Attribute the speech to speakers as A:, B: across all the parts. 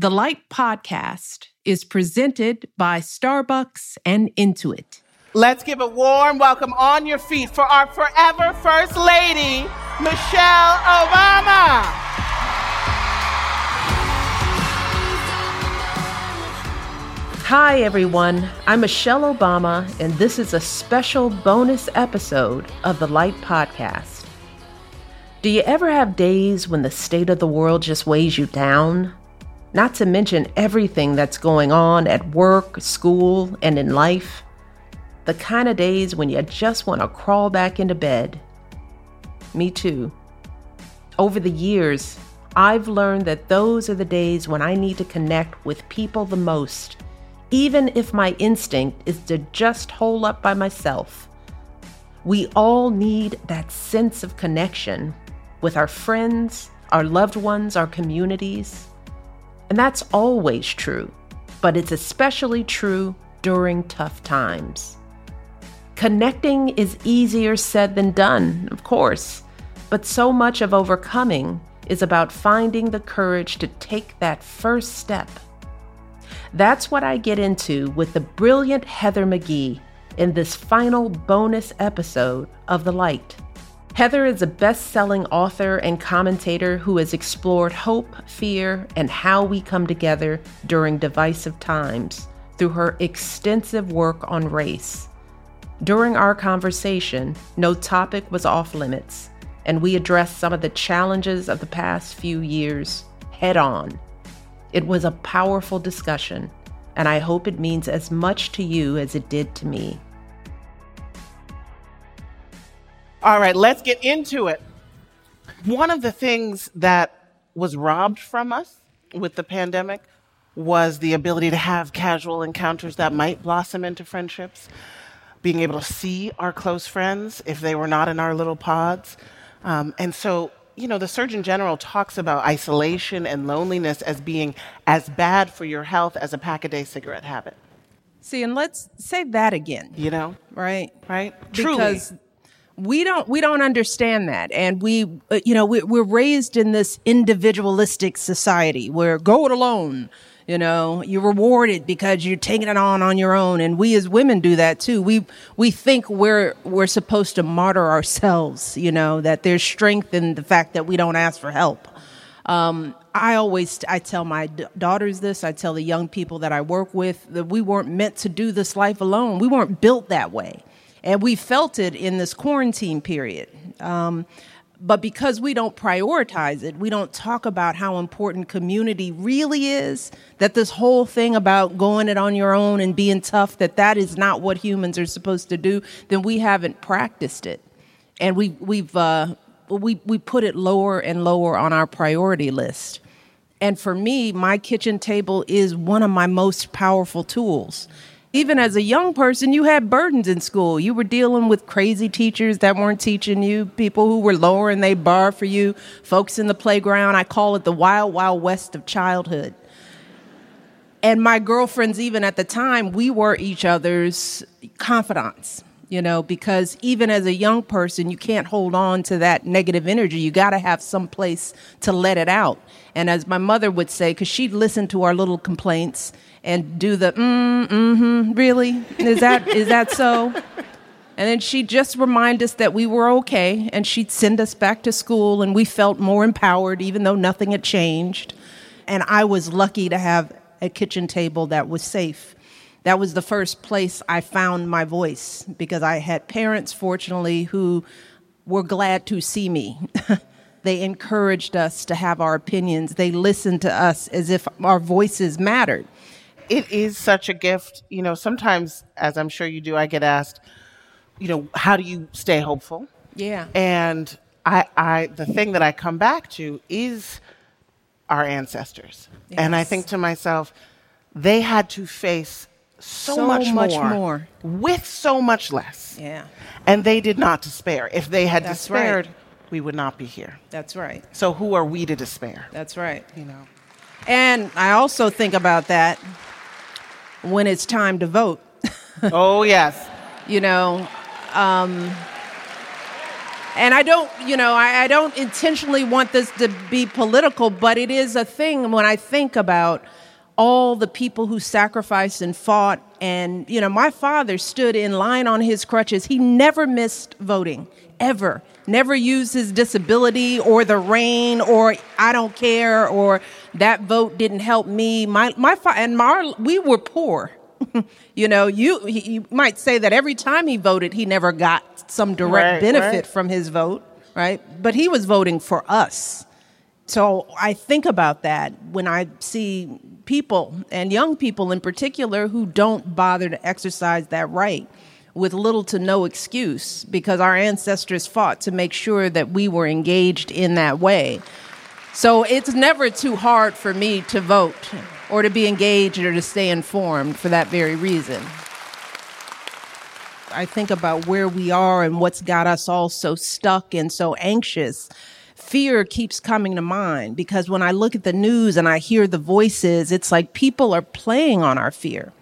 A: The Light Podcast is presented by Starbucks and Intuit.
B: Let's give a warm welcome on your feet for our forever First Lady, Michelle Obama.
A: Hi, everyone. I'm Michelle Obama, and this is a special bonus episode of the Light Podcast. Do you ever have days when the state of the world just weighs you down? Not to mention everything that's going on at work, school, and in life. The kind of days when you just want to crawl back into bed. Me too. Over the years, I've learned that those are the days when I need to connect with people the most, even if my instinct is to just hole up by myself. We all need that sense of connection with our friends, our loved ones, our communities. And that's always true, but it's especially true during tough times. Connecting is easier said than done, of course, but so much of overcoming is about finding the courage to take that first step. That's what I get into with the brilliant Heather McGhee in this final bonus episode of The Light. Heather is a best selling author and commentator who has explored hope, fear, and how we come together during divisive times through her extensive work on race. During our conversation, no topic was off limits, and we addressed some of the challenges of the past few years head on. It was a powerful discussion, and I hope it means as much to you as it did to me.
B: All right, let's get into it. One of the things that was robbed from us with the pandemic was the ability to have casual encounters that might blossom into friendships, being able to see our close friends if they were not in our little pods. Um, and so, you know, the Surgeon General talks about isolation and loneliness as being as bad for your health as a pack a day cigarette habit.
A: See, and let's say that again.
B: You know?
A: Right?
B: Right?
A: Because
B: Truly
A: we don't we don't understand that and we uh, you know we, we're raised in this individualistic society where go it alone you know you're rewarded because you're taking it on on your own and we as women do that too we we think we're we're supposed to martyr ourselves you know that there's strength in the fact that we don't ask for help um, I always I tell my daughters this. I tell the young people that I work with that we weren't meant to do this life alone. We weren't built that way. And we felt it in this quarantine period. Um, but because we don't prioritize it, we don't talk about how important community really is, that this whole thing about going it on your own and being tough, that that is not what humans are supposed to do, then we haven't practiced it. And we, we've, uh, we, we put it lower and lower on our priority list. And for me, my kitchen table is one of my most powerful tools even as a young person, you had burdens in school. You were dealing with crazy teachers that weren't teaching you, people who were lowering they bar for you, folks in the playground. I call it the wild, wild west of childhood. And my girlfriends, even at the time, we were each other's confidants, you know, because even as a young person, you can't hold on to that negative energy. You got to have some place to let it out. And as my mother would say, because she'd listen to our little complaints and do the mm, mm-hmm, really? Is that is that so? And then she'd just remind us that we were okay, and she'd send us back to school, and we felt more empowered, even though nothing had changed. And I was lucky to have a kitchen table that was safe. That was the first place I found my voice because I had parents, fortunately, who were glad to see me. they encouraged us to have our opinions. They listened to us as if our voices mattered
B: it is such a gift. You know, sometimes, as I'm sure you do, I get asked, you know, how do you stay hopeful?
A: Yeah.
B: And I, I, the thing that I come back to is our ancestors. Yes. And I think to myself, they had to face so,
A: so
B: much,
A: much
B: more,
A: more,
B: with so much less.
A: Yeah.
B: And they did not despair. If they had
A: That's
B: despaired,
A: right.
B: we would not be here.
A: That's right.
B: So who are we to despair?
A: That's right.
B: You know.
A: And I also think about that when it's time to vote.
B: oh, yes.
A: You know, um, and I don't, you know, I, I, don't intentionally want this to be political, but it is a thing when I think about all the people who sacrificed and fought. And, you know, my father stood in line on his crutches. He never missed voting, ever. Never used his disability or the rain or I don't care or that vote didn't help me. My, my, and my, we were poor. you know, you, you might say that every time he voted, he never got some direct right, benefit right. from his vote, right? But he was voting for us. So I think about that when I see people and young people in particular who don't bother to exercise that right with little to no excuse because our ancestors fought to make sure that we were engaged in that way. So it's never too hard for me to vote or to be engaged or to stay informed for that very reason. I think about where we are and what's got us all so stuck and so anxious. Fear keeps coming to mind because when I look at the news and I hear the voices, it's like people are playing on our fear.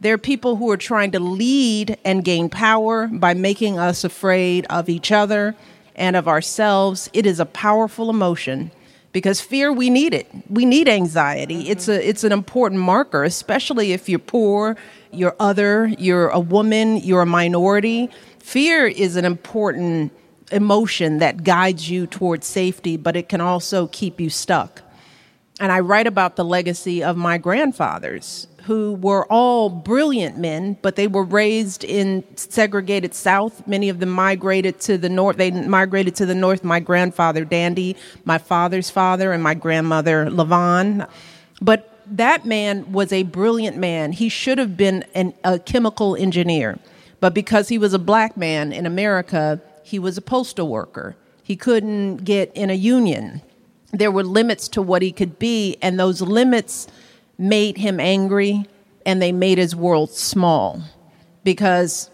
A: There are people who are trying to lead and gain power by making us afraid of each other and of ourselves. It is a powerful emotion because fear we need it we need anxiety mm-hmm. it's a it's an important marker especially if you're poor you're other you're a woman you're a minority fear is an important emotion that guides you towards safety but it can also keep you stuck and i write about the legacy of my grandfathers who were all brilliant men, but they were raised in segregated South. Many of them migrated to the north. They migrated to the north. My grandfather, Dandy, my father's father, and my grandmother, Lavon. But that man was a brilliant man. He should have been an, a chemical engineer. But because he was a black man in America, he was a postal worker. He couldn't get in a union. There were limits to what he could be, and those limits made him angry and they made his world small because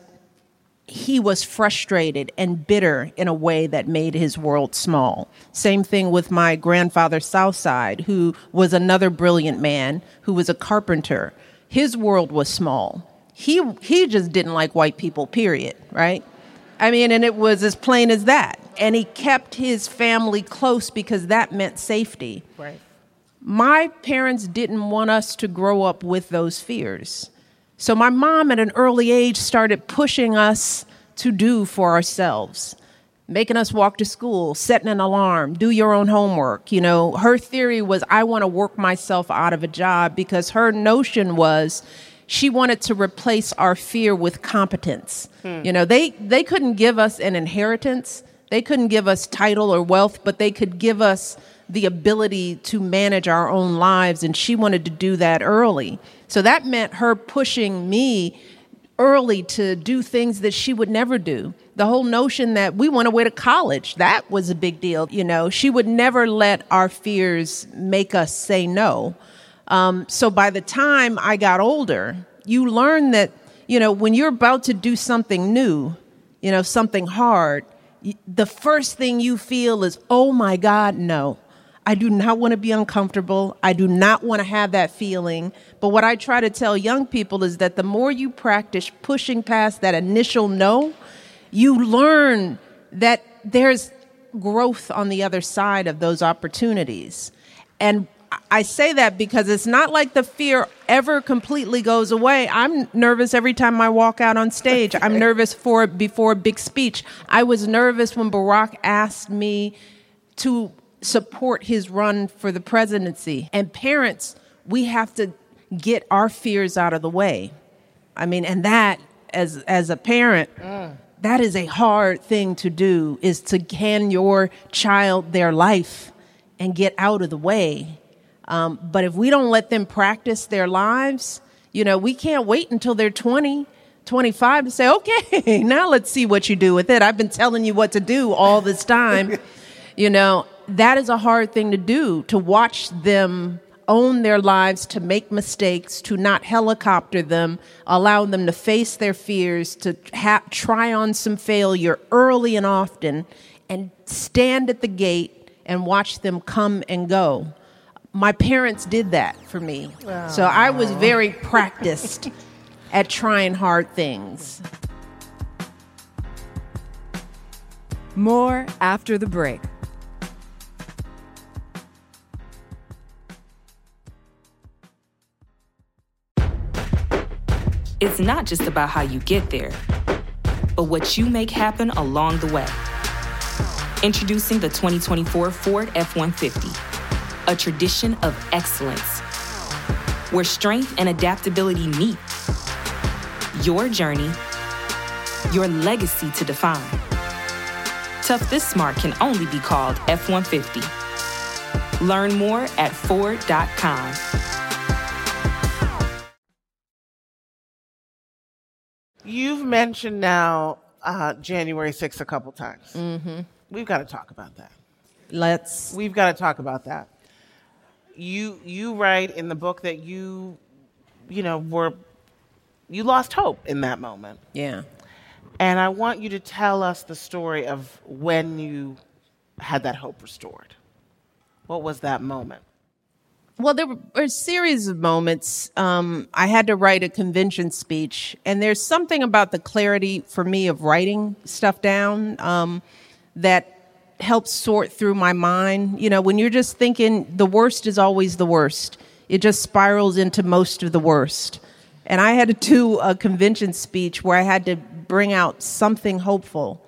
A: he was frustrated and bitter in a way that made his world small. Same thing with my grandfather Southside, who was another brilliant man who was a carpenter. His world was small. He he just didn't like white people, period, right? I mean, and it was as plain as that. And he kept his family close because that meant safety.
B: Right
A: my parents didn't want us to grow up with those fears. So my mom at an early age started pushing us to do for ourselves, making us walk to school, setting an alarm, do your own homework. You know, her theory was I want to work myself out of a job because her notion was she wanted to replace our fear with competence. Hmm. You know, they they couldn't give us an inheritance, they couldn't give us title or wealth, but they could give us the ability to manage our own lives, and she wanted to do that early. So that meant her pushing me early to do things that she would never do. The whole notion that we want to went away to college, that was a big deal. You know, she would never let our fears make us say no. Um, so by the time I got older, you learn that, you know, when you're about to do something new, you know, something hard, the first thing you feel is, oh my God, no. I do not want to be uncomfortable. I do not want to have that feeling. But what I try to tell young people is that the more you practice pushing past that initial no, you learn that there's growth on the other side of those opportunities. And I say that because it's not like the fear ever completely goes away. I'm nervous every time I walk out on stage. I'm nervous for before a big speech. I was nervous when Barack asked me to support his run for the presidency. And parents, we have to get our fears out of the way. I mean, and that as as a parent, mm. that is a hard thing to do is to hand your child their life and get out of the way. Um, but if we don't let them practice their lives, you know, we can't wait until they're 20, 25 to say, okay, now let's see what you do with it. I've been telling you what to do all this time, you know, that is a hard thing to do to watch them own their lives, to make mistakes, to not helicopter them, allow them to face their fears, to ha- try on some failure early and often, and stand at the gate and watch them come and go. My parents did that for me. So I was very practiced at trying hard things.
C: More after the break.
D: It's not just about how you get there, but what you make happen along the way. Introducing the 2024 Ford F 150, a tradition of excellence where strength and adaptability meet. Your journey, your legacy to define. Tough This Smart can only be called F 150. Learn more at Ford.com.
B: You've mentioned now uh, January 6th a couple times. Mm-hmm. We've got to talk about that.
A: Let's.
B: We've got to talk about that. You you write in the book that you you know were you lost hope in that moment.
A: Yeah.
B: And I want you to tell us the story of when you had that hope restored. What was that moment?
A: Well, there were a series of moments. Um, I had to write a convention speech, and there's something about the clarity for me of writing stuff down um, that helps sort through my mind. You know, when you're just thinking the worst is always the worst, it just spirals into most of the worst. And I had to do a convention speech where I had to bring out something hopeful.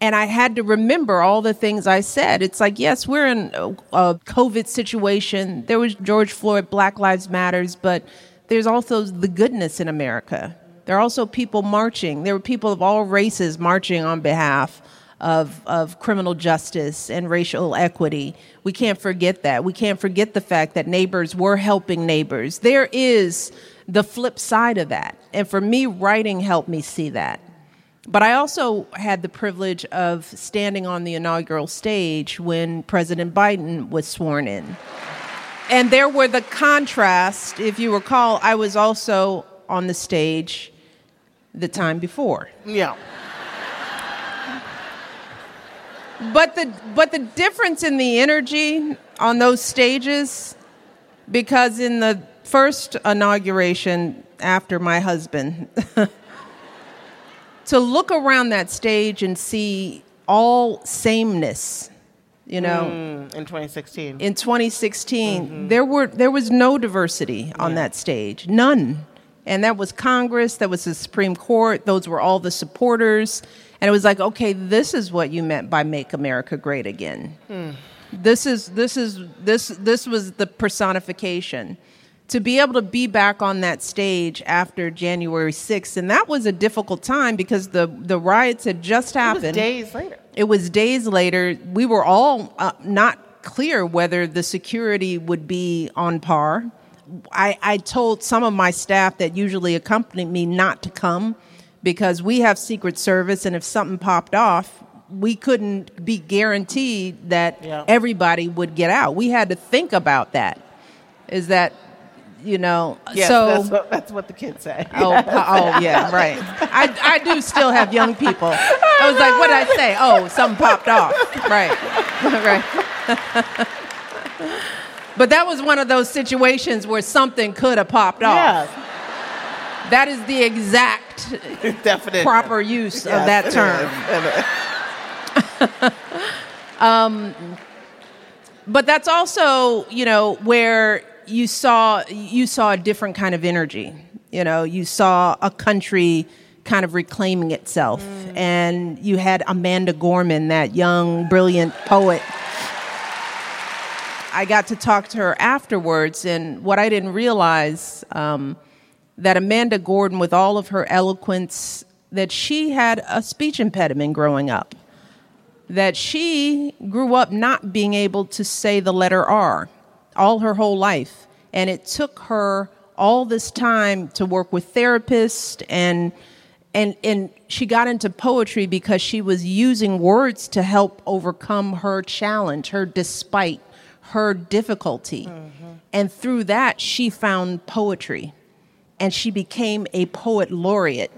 A: And I had to remember all the things I said. It's like, yes, we're in a, a COVID situation. There was George Floyd, Black Lives Matters, but there's also the goodness in America. There are also people marching. There were people of all races marching on behalf of, of criminal justice and racial equity. We can't forget that. We can't forget the fact that neighbors were helping neighbors. There is the flip side of that. And for me, writing helped me see that. But I also had the privilege of standing on the inaugural stage when President Biden was sworn in. And there were the contrast, if you recall, I was also on the stage the time before.
B: Yeah.
A: But the but the difference in the energy on those stages because in the first inauguration after my husband to look around that stage and see all sameness you know.
B: Mm, in 2016.
A: in 2016 there were there was no diversity on that stage. None. And that was congress that was the supreme court those were all the supporters and it was like okay this is what you meant by make america great again this is this is this this was the personification to be able to be back on that stage after January 6th and that was a difficult time because the the riots had just
B: it was
A: happened
B: days later.
A: it was days later. We were all uh, not clear whether the security would be on par. I, I told some of my staff that usually accompany me not to come because we have Secret Service, and if something popped off, we couldn't be guaranteed that
B: Yeah.
A: everybody would get out. We had to think about that. Is that, you know,
B: Yes,
A: so.
B: that's, what, that's what the kids say.
A: Oh, oh yeah, right. I, I do still have young people. I was like, what did I say? Oh, something popped off. Right, right. but that was one of those situations where something could have popped off.
B: Yeah,
A: That is the exact
B: definition.
A: proper use of that term.
B: It is.
A: Uh, um, but that's also you know where you saw you saw a different kind of energy you know you saw a country kind of reclaiming itself mm. and you had amanda gorman that young brilliant poet i got to talk to her afterwards and what i didn't realize um, that amanda gorman with all of her eloquence that she had a speech impediment growing up that she grew up not being able to say the letter R all her whole life. And it took her all this time to work with therapists and and and she got into poetry because she was using words to help overcome her challenge, her despite, her difficulty. Mm-hmm. And through that she found poetry and she became a poet laureate.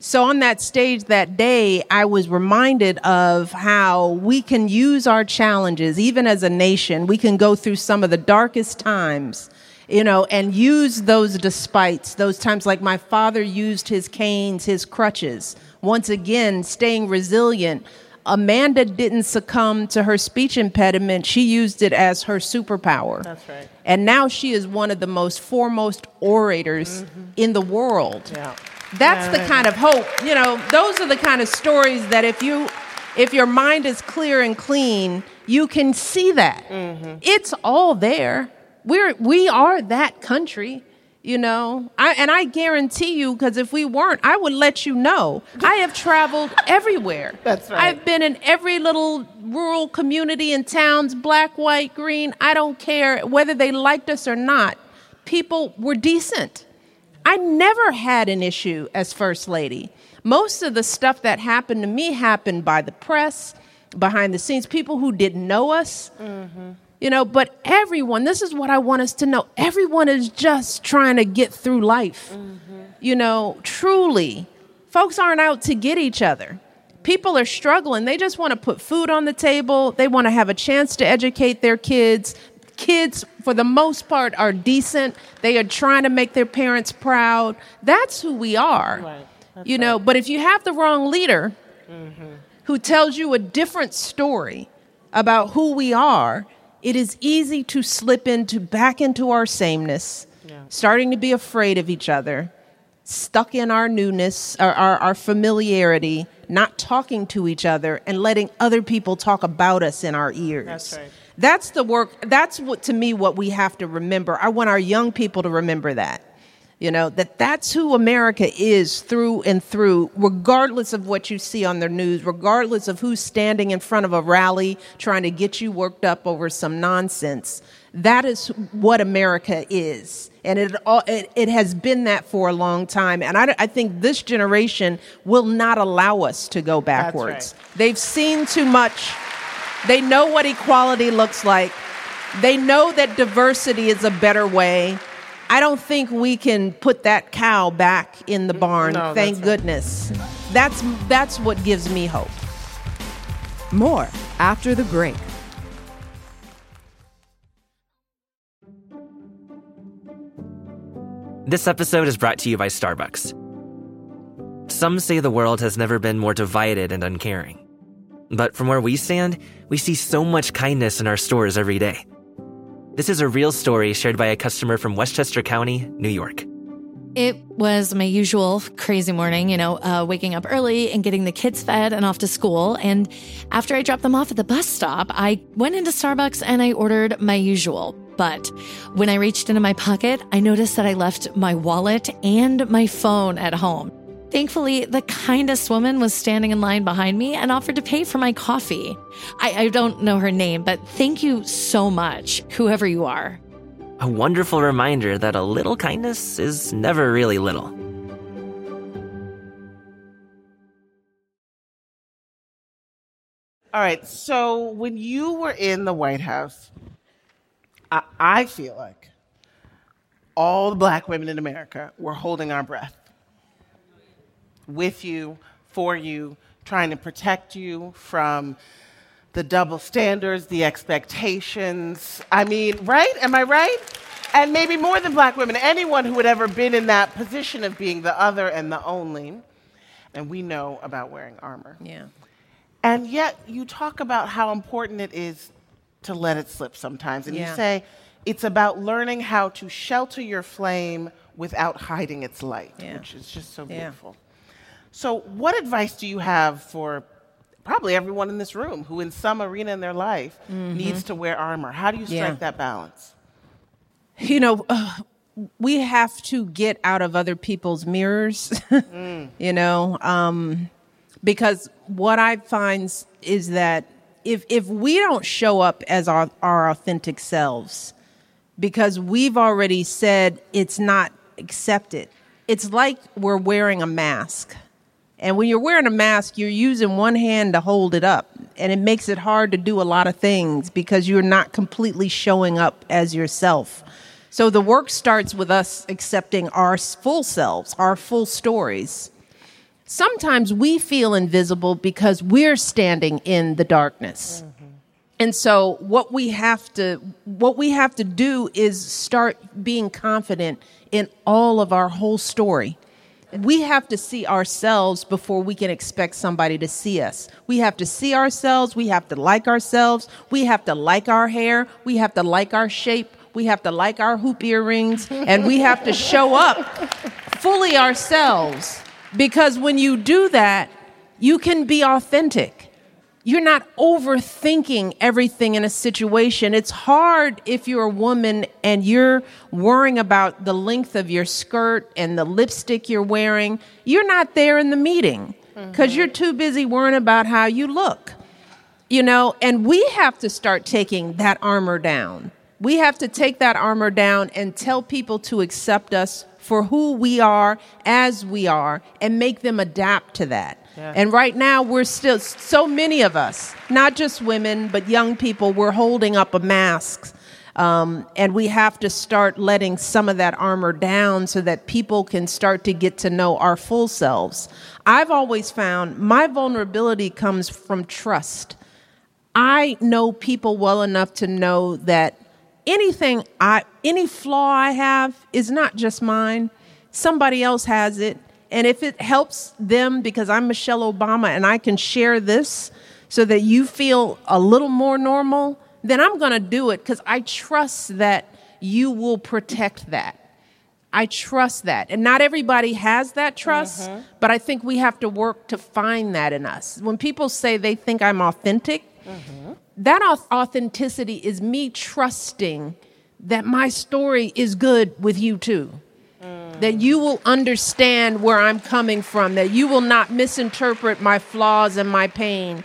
A: So on that stage that day, I was reminded of how we can use our challenges, even as a nation. We can go through some of the darkest times, you know, and use those despites, those times like my father used his canes, his crutches. Once again, staying resilient. Amanda didn't succumb to her speech impediment. She used it as her superpower.
B: That's right.
A: And now she is one of the most foremost orators in the world.
B: Mm-hmm. Yeah.
A: That's
B: Yeah,
A: the kind of hope. You know, those are the kind of stories that if you if your mind is clear and clean, you can see that.
B: Mm-hmm.
A: It's all there. We're we are that country. You know, I, and I guarantee you, because if we weren't, I would let you know. I have traveled everywhere.
B: That's right.
A: I've been in every little rural community and towns, black, white, green. I don't care whether they liked us or not. People were decent. I never had an issue as First Lady. Most of the stuff that happened to me happened by the press, behind the scenes, people who didn't know us. Mm-hmm. You know, but everyone, this is what I want us to know. Everyone is just trying to get through life. You know, truly, folks aren't out to get each other. People are struggling. They just want to put food on the table. They want to have a chance to educate their kids. Kids, for the most part, are decent. They are trying to make their parents proud. That's who we are.
B: Right.
A: You know, but if you have the wrong leader
B: Mm-hmm.
A: who tells you a different story about who we are, it is easy to slip into back into our sameness, starting to be afraid of each other, stuck in our newness, our, our, our familiarity, not talking to each other, and letting other people talk about us in our ears.
B: That's right.
A: That's the work. That's what to me what we have to remember. I want our young people to remember that. You know that that's who America is through and through, regardless of what you see on the news, regardless of who's standing in front of a rally trying to get you worked up over some nonsense. That is what America is, and it all it, it has been that for a long time. And I, I think this generation will not allow us to go backwards.
B: right.
A: They've seen too much. They know what equality looks like. They know that diversity is a better way. I don't think we can put that cow back in the barn.
B: No,
A: thank
B: that's right.
A: goodness. That's that's what gives me hope.
C: More after the break.
E: This episode is brought to you by Starbucks. Some say the world has never been more divided and uncaring. But from where we stand, we see so much kindness in our stores every day. This is a real story shared by a customer from Westchester County, New York.
F: It was my usual crazy morning, you know, uh, waking up early and getting the kids fed and off to school. And after I dropped them off at the bus stop, I went into Starbucks and I ordered my usual. But when I reached into my pocket, I noticed that I left my wallet and my phone at home. Thankfully, the kindest woman was standing in line behind me and offered to pay for my coffee. I, I don't know her name, but thank you so much, whoever you are.
E: A wonderful reminder that a little kindness is never really little.
B: All right. So when you were in the White House, I, I feel like all the black women in America were holding our breath with you, for you, trying to protect you from the double standards, the expectations. I mean, right? Am I right? And maybe more than black women, anyone who had ever been in that position of being the other and the only. And we know about wearing armor.
A: Yeah.
B: And yet, you talk about how important it is to let it slip sometimes. And
A: Yeah.
B: you say it's about learning how to shelter your flame without hiding its light,
A: Yeah.
B: which is just so
A: Yeah.
B: beautiful. So, what advice do you have for probably everyone in this room who, in some arena in their life, needs to wear armor? How do you strike
A: Mm-hmm. Yeah.
B: that balance?
A: you know, uh, we have to get out of other people's mirrors, you know, um, because what I find is that if if we don't show up as our, our authentic selves, because we've already said it's not accepted, it's like we're wearing a mask. And when you're wearing a mask, you're using one hand to hold it up. And it makes it hard to do a lot of things because you're not completely showing up as yourself. So the work starts with us accepting our full selves, our full stories. Sometimes we feel invisible because we're standing in the darkness. Mm-hmm. And so what we have to what we have to do is start being confident in all of our whole story. We have to see ourselves before we can expect somebody to see us. We have to see ourselves. We have to like ourselves. We have to like our hair. We have to like our shape. We have to like our hoop earrings. And we have to show up fully ourselves. Because when you do that, you can be authentic you're not overthinking everything in a situation. It's hard if you're a woman and you're worrying about the length of your skirt and the lipstick you're wearing. You're not there in the meeting because mm-hmm. you're too busy worrying about how you look. You know, and we have to start taking that armor down. We have to take that armor down and tell people to accept us for who we are as we are and make them adapt to that. And right now, we're still, so many of us, not just women, but young people, we're holding up a mask. Um, and we have to start letting some of that armor down so that people can start to get to know our full selves. I've always found my vulnerability comes from trust. I know people well enough to know that anything I any flaw I have is not just mine. Somebody else has it and if it helps them, because I'm Michelle Obama and I can share this so that you feel a little more normal, then I'm going to do it because I trust that you will protect that. I trust that. And not everybody has that trust, mm-hmm. but I think we have to work to find that in us. When people say they think I'm authentic, mm-hmm. that authenticity is me trusting that my story is good with you too that you will understand where I'm coming from, that you will not misinterpret my flaws and my pain.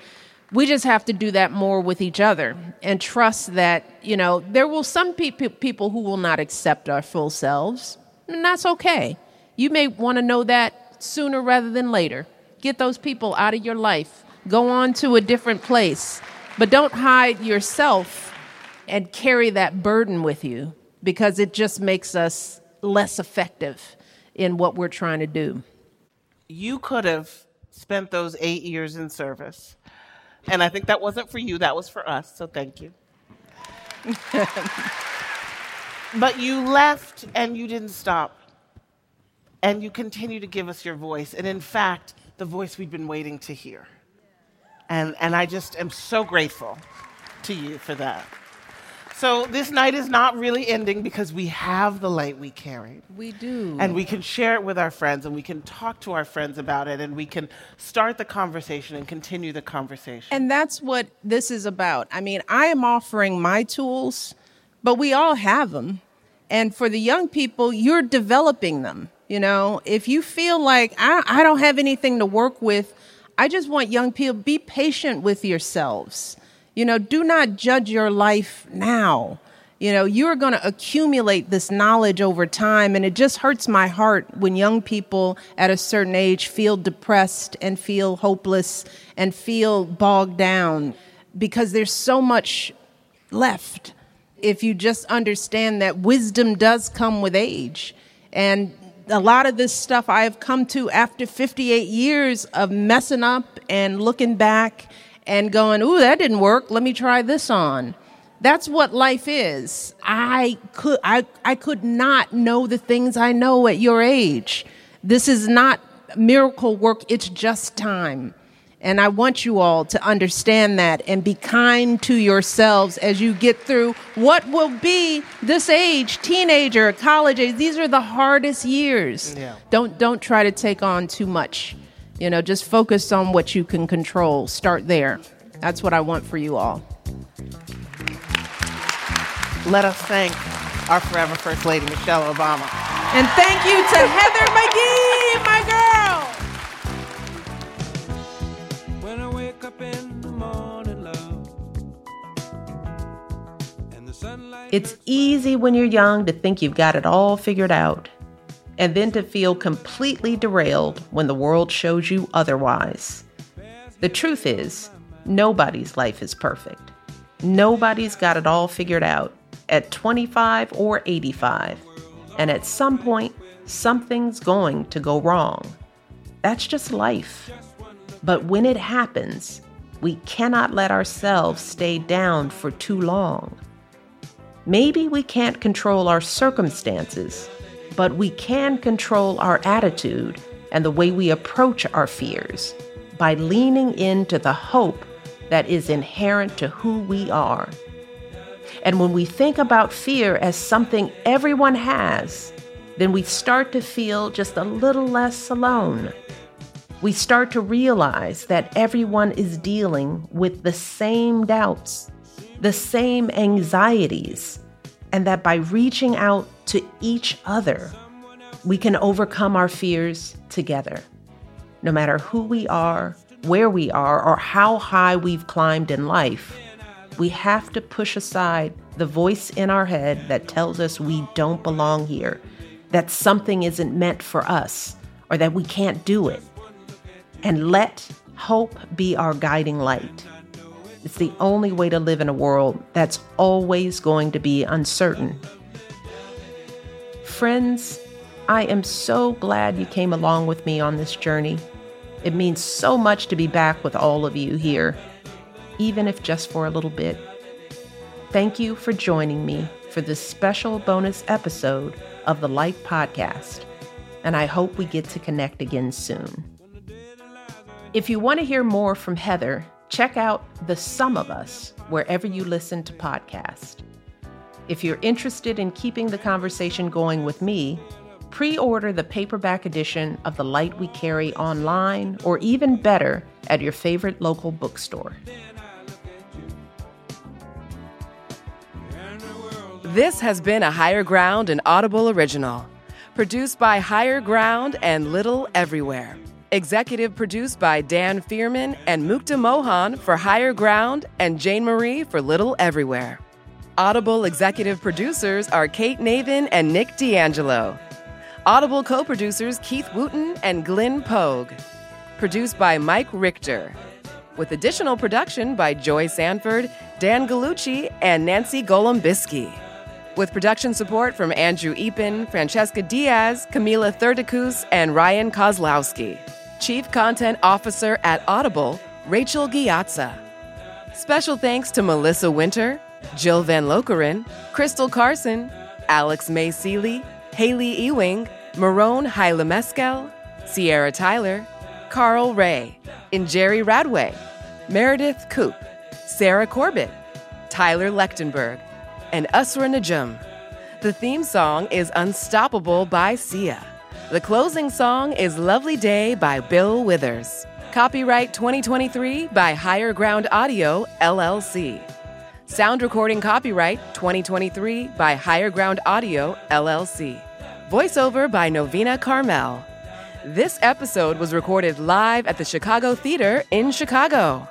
A: We just have to do that more with each other and trust that, you know, there will some pe- people who will not accept our full selves, and that's okay. You may want to know that sooner rather than later. Get those people out of your life. Go on to a different place. But don't hide yourself and carry that burden with you because it just makes us less effective in what we're trying to do.
B: You could have spent those eight years in service. And I think that wasn't for you, that was for us, so thank you. but you left and you didn't stop. And you continue to give us your voice. And in fact, the voice we've been waiting to hear. And, and I just am so grateful to you for that. So this night is not really ending because we have the light we carry.
A: We do.
B: And we can share it with our friends and we can talk to our friends about it and we can start the conversation and continue the conversation.
A: And that's what this is about. I mean, I am offering my tools, but we all have them. And for the young people, you're developing them. You know, if you feel like I, I don't have anything to work with, I just want young people be patient with yourselves you know, do not judge your life now. You know, you're going to accumulate this knowledge over time, and it just hurts my heart when young people at a certain age feel depressed and feel hopeless and feel bogged down because there's so much left. If you just understand that wisdom does come with age, and a lot of this stuff I have come to after 58 years of messing up and looking back and going, ooh, that didn't work. Let me try this on. That's what life is. I could I, I could not know the things I know at your age. This is not miracle work, it's just time. And I want you all to understand that and be kind to yourselves as you get through what will be this age, teenager, college age. These are the hardest years. Yeah. Don't don't try to take on too much. You know, just focus on what you can control. Start there. That's what I want for you all.
B: Let us thank our forever First Lady, Michelle Obama.
A: And thank you to Heather McGhee, my girl. When I wake up in the morning, love, and the sunlight. It's easy when you're young to think you've got it all figured out and then to feel completely derailed when the world shows you otherwise. The truth is, nobody's life is perfect. Nobody's got it all figured out at 25 or 85. And at some point, something's going to go wrong. That's just life. But when it happens, we cannot let ourselves stay down for too long. Maybe we can't control our circumstances but we can control our attitude and the way we approach our fears by leaning into the hope that is inherent to who we are. And when we think about fear as something everyone has, then we start to feel just a little less alone. We start to realize that everyone is dealing with the same doubts, the same anxieties, and that by reaching out to each other, we can overcome our fears together. No matter who we are, where we are, or how high we've climbed in life, we have to push aside the voice in our head that tells us we don't belong here, that something isn't meant for us, or that we can't do it. And let hope be our guiding light. It's the only way to live in a world that's always going to be uncertain. Friends, I am so glad you came along with me on this journey. It means so much to be back with all of you here, even if just for a little bit. Thank you for joining me for this special bonus episode of the Light Podcast, and I hope we get to connect again soon. If you want to hear more from Heather, check out The Sum of Us wherever you listen to podcasts. If you're interested in keeping the conversation going with me, pre order the paperback edition of The Light We Carry online, or even better, at your favorite local bookstore.
C: This has been a Higher Ground and Audible original, produced by Higher Ground and Little Everywhere. Executive produced by Dan Fierman and Mukta Mohan for Higher Ground and Jane Marie for Little Everywhere. Audible executive producers are Kate Navin and Nick D'Angelo. Audible co producers Keith Wooten and Glenn Pogue. Produced by Mike Richter. With additional production by Joy Sanford, Dan Galucci, and Nancy Golombisky. With production support from Andrew Epen, Francesca Diaz, Camila Thurdicus, and Ryan Kozlowski. Chief Content Officer at Audible, Rachel Ghiazza. Special thanks to Melissa Winter, Jill Van Lokeren, Crystal Carson, Alex May Seeley, Haley Ewing, Marone Haile Sierra Tyler, Carl Ray, and Jerry Radway, Meredith Coop, Sarah Corbett, Tyler Lechtenberg, and Usra Najum. The theme song is Unstoppable by Sia. The closing song is Lovely Day by Bill Withers. Copyright 2023 by Higher Ground Audio, LLC. Sound recording copyright 2023 by Higher Ground Audio, LLC. Voiceover by Novena Carmel. This episode was recorded live at the Chicago Theater in Chicago.